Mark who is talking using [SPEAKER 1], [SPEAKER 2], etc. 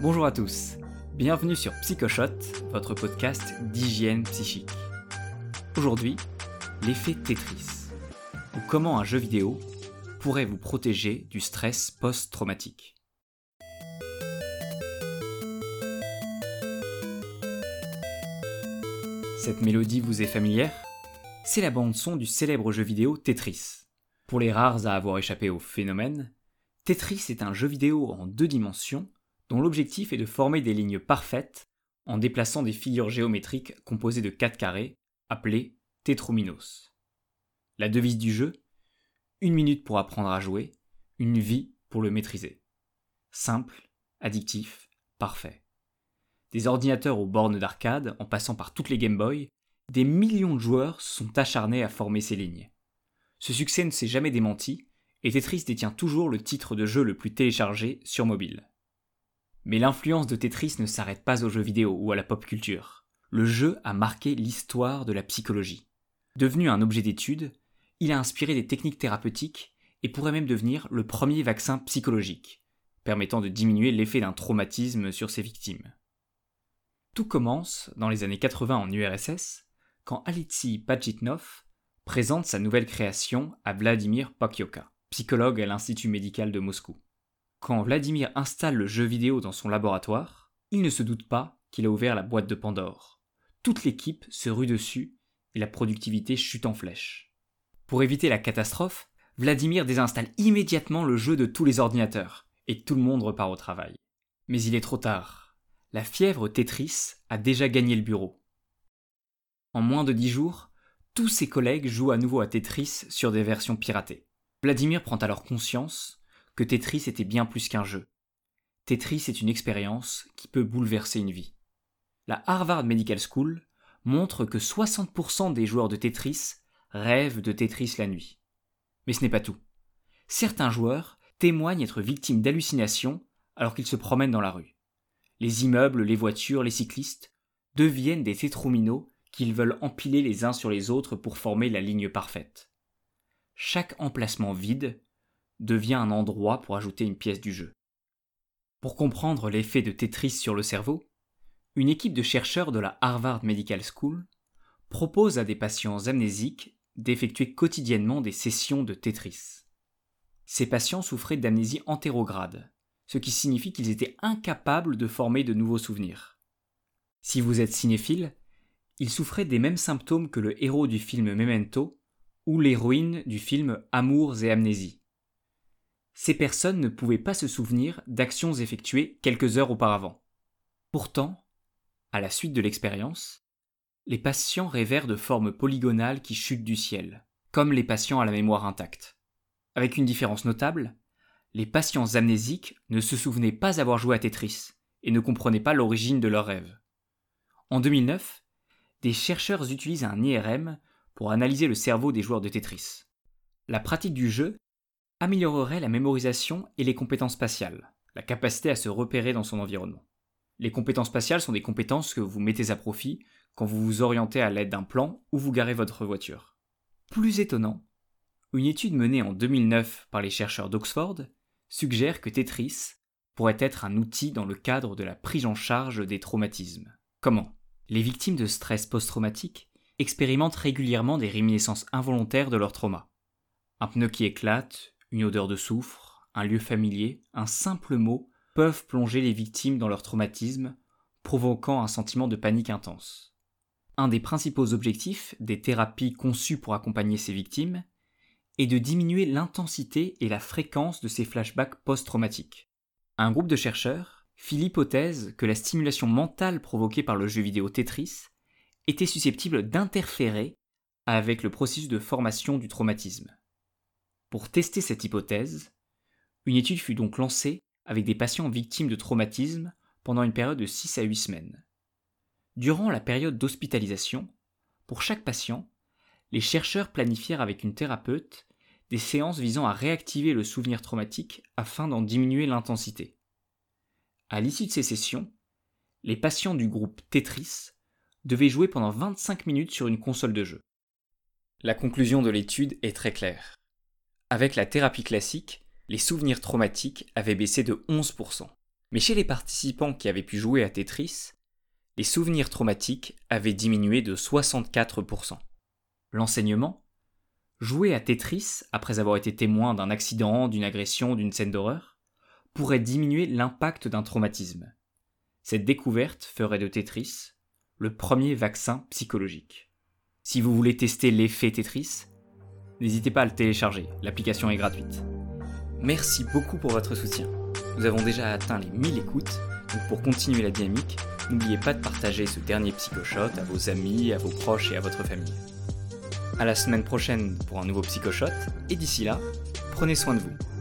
[SPEAKER 1] Bonjour à tous, bienvenue sur Psychoshot, votre podcast d'hygiène psychique. Aujourd'hui, l'effet Tetris, ou comment un jeu vidéo pourrait vous protéger du stress post-traumatique. Cette mélodie vous est familière? C'est la bande-son du célèbre jeu vidéo Tetris. Pour les rares à avoir échappé au phénomène, Tetris est un jeu vidéo en deux dimensions dont l'objectif est de former des lignes parfaites en déplaçant des figures géométriques composées de quatre carrés, appelés tétrominos. La devise du jeu Une minute pour apprendre à jouer, une vie pour le maîtriser. Simple, addictif, parfait. Des ordinateurs aux bornes d'arcade, en passant par toutes les Game Boy, des millions de joueurs sont acharnés à former ces lignes. Ce succès ne s'est jamais démenti, et Tetris détient toujours le titre de jeu le plus téléchargé sur mobile. Mais l'influence de Tetris ne s'arrête pas aux jeux vidéo ou à la pop culture. Le jeu a marqué l'histoire de la psychologie. Devenu un objet d'étude, il a inspiré des techniques thérapeutiques et pourrait même devenir le premier vaccin psychologique, permettant de diminuer l'effet d'un traumatisme sur ses victimes. Tout commence dans les années 80 en URSS, quand Alexei Pachitnov présente sa nouvelle création à Vladimir Pokyoka, psychologue à l'Institut médical de Moscou. Quand Vladimir installe le jeu vidéo dans son laboratoire, il ne se doute pas qu'il a ouvert la boîte de Pandore. Toute l'équipe se rue dessus et la productivité chute en flèche. Pour éviter la catastrophe, Vladimir désinstalle immédiatement le jeu de tous les ordinateurs et tout le monde repart au travail. Mais il est trop tard. La fièvre Tetris a déjà gagné le bureau. En moins de dix jours, tous ses collègues jouent à nouveau à Tetris sur des versions piratées. Vladimir prend alors conscience que Tetris était bien plus qu'un jeu. Tetris est une expérience qui peut bouleverser une vie. La Harvard Medical School montre que 60% des joueurs de Tetris rêvent de Tetris la nuit. Mais ce n'est pas tout. Certains joueurs témoignent être victimes d'hallucinations alors qu'ils se promènent dans la rue. Les immeubles, les voitures, les cyclistes deviennent des tétrominos qu'ils veulent empiler les uns sur les autres pour former la ligne parfaite. Chaque emplacement vide devient un endroit pour ajouter une pièce du jeu. Pour comprendre l'effet de Tetris sur le cerveau, une équipe de chercheurs de la Harvard Medical School propose à des patients amnésiques d'effectuer quotidiennement des sessions de Tetris. Ces patients souffraient d'amnésie antérograde, ce qui signifie qu'ils étaient incapables de former de nouveaux souvenirs. Si vous êtes cinéphile, ils souffraient des mêmes symptômes que le héros du film Memento ou l'héroïne du film Amours et amnésie ces personnes ne pouvaient pas se souvenir d'actions effectuées quelques heures auparavant. Pourtant, à la suite de l'expérience, les patients rêvèrent de formes polygonales qui chutent du ciel, comme les patients à la mémoire intacte. Avec une différence notable, les patients amnésiques ne se souvenaient pas avoir joué à Tetris et ne comprenaient pas l'origine de leurs rêves. En 2009, des chercheurs utilisent un IRM pour analyser le cerveau des joueurs de Tetris. La pratique du jeu améliorerait la mémorisation et les compétences spatiales, la capacité à se repérer dans son environnement. Les compétences spatiales sont des compétences que vous mettez à profit quand vous vous orientez à l'aide d'un plan ou vous garez votre voiture. Plus étonnant, une étude menée en 2009 par les chercheurs d'Oxford suggère que Tetris pourrait être un outil dans le cadre de la prise en charge des traumatismes. Comment? Les victimes de stress post-traumatique expérimentent régulièrement des réminiscences involontaires de leur trauma. Un pneu qui éclate, une odeur de soufre, un lieu familier, un simple mot peuvent plonger les victimes dans leur traumatisme, provoquant un sentiment de panique intense. Un des principaux objectifs des thérapies conçues pour accompagner ces victimes est de diminuer l'intensité et la fréquence de ces flashbacks post-traumatiques. Un groupe de chercheurs fit l'hypothèse que la stimulation mentale provoquée par le jeu vidéo Tetris était susceptible d'interférer avec le processus de formation du traumatisme. Pour tester cette hypothèse, une étude fut donc lancée avec des patients victimes de traumatisme pendant une période de 6 à 8 semaines. Durant la période d'hospitalisation, pour chaque patient, les chercheurs planifièrent avec une thérapeute des séances visant à réactiver le souvenir traumatique afin d'en diminuer l'intensité. À l'issue de ces sessions, les patients du groupe Tetris devaient jouer pendant 25 minutes sur une console de jeu. La conclusion de l'étude est très claire. Avec la thérapie classique, les souvenirs traumatiques avaient baissé de 11%, Mais chez les participants qui avaient pu jouer à Tetris, les souvenirs traumatiques avaient diminué de 64%. L'enseignement Jouer à Tetris, après avoir été témoin d'un accident, d'une agression, d'une scène d'horreur, pourrait diminuer l'impact d'un traumatisme. Cette découverte ferait de Tetris le premier vaccin psychologique. Si vous voulez tester l'effet Tetris, n'hésitez pas à le télécharger, l'application est gratuite. Merci beaucoup pour votre soutien. Nous avons déjà atteint les 1000 écoutes, donc pour continuer la dynamique, n'oubliez pas de partager ce dernier psychoshot à vos amis, à vos proches et à votre famille. À la semaine prochaine pour un nouveau psychoshot, et d'ici là, prenez soin de vous.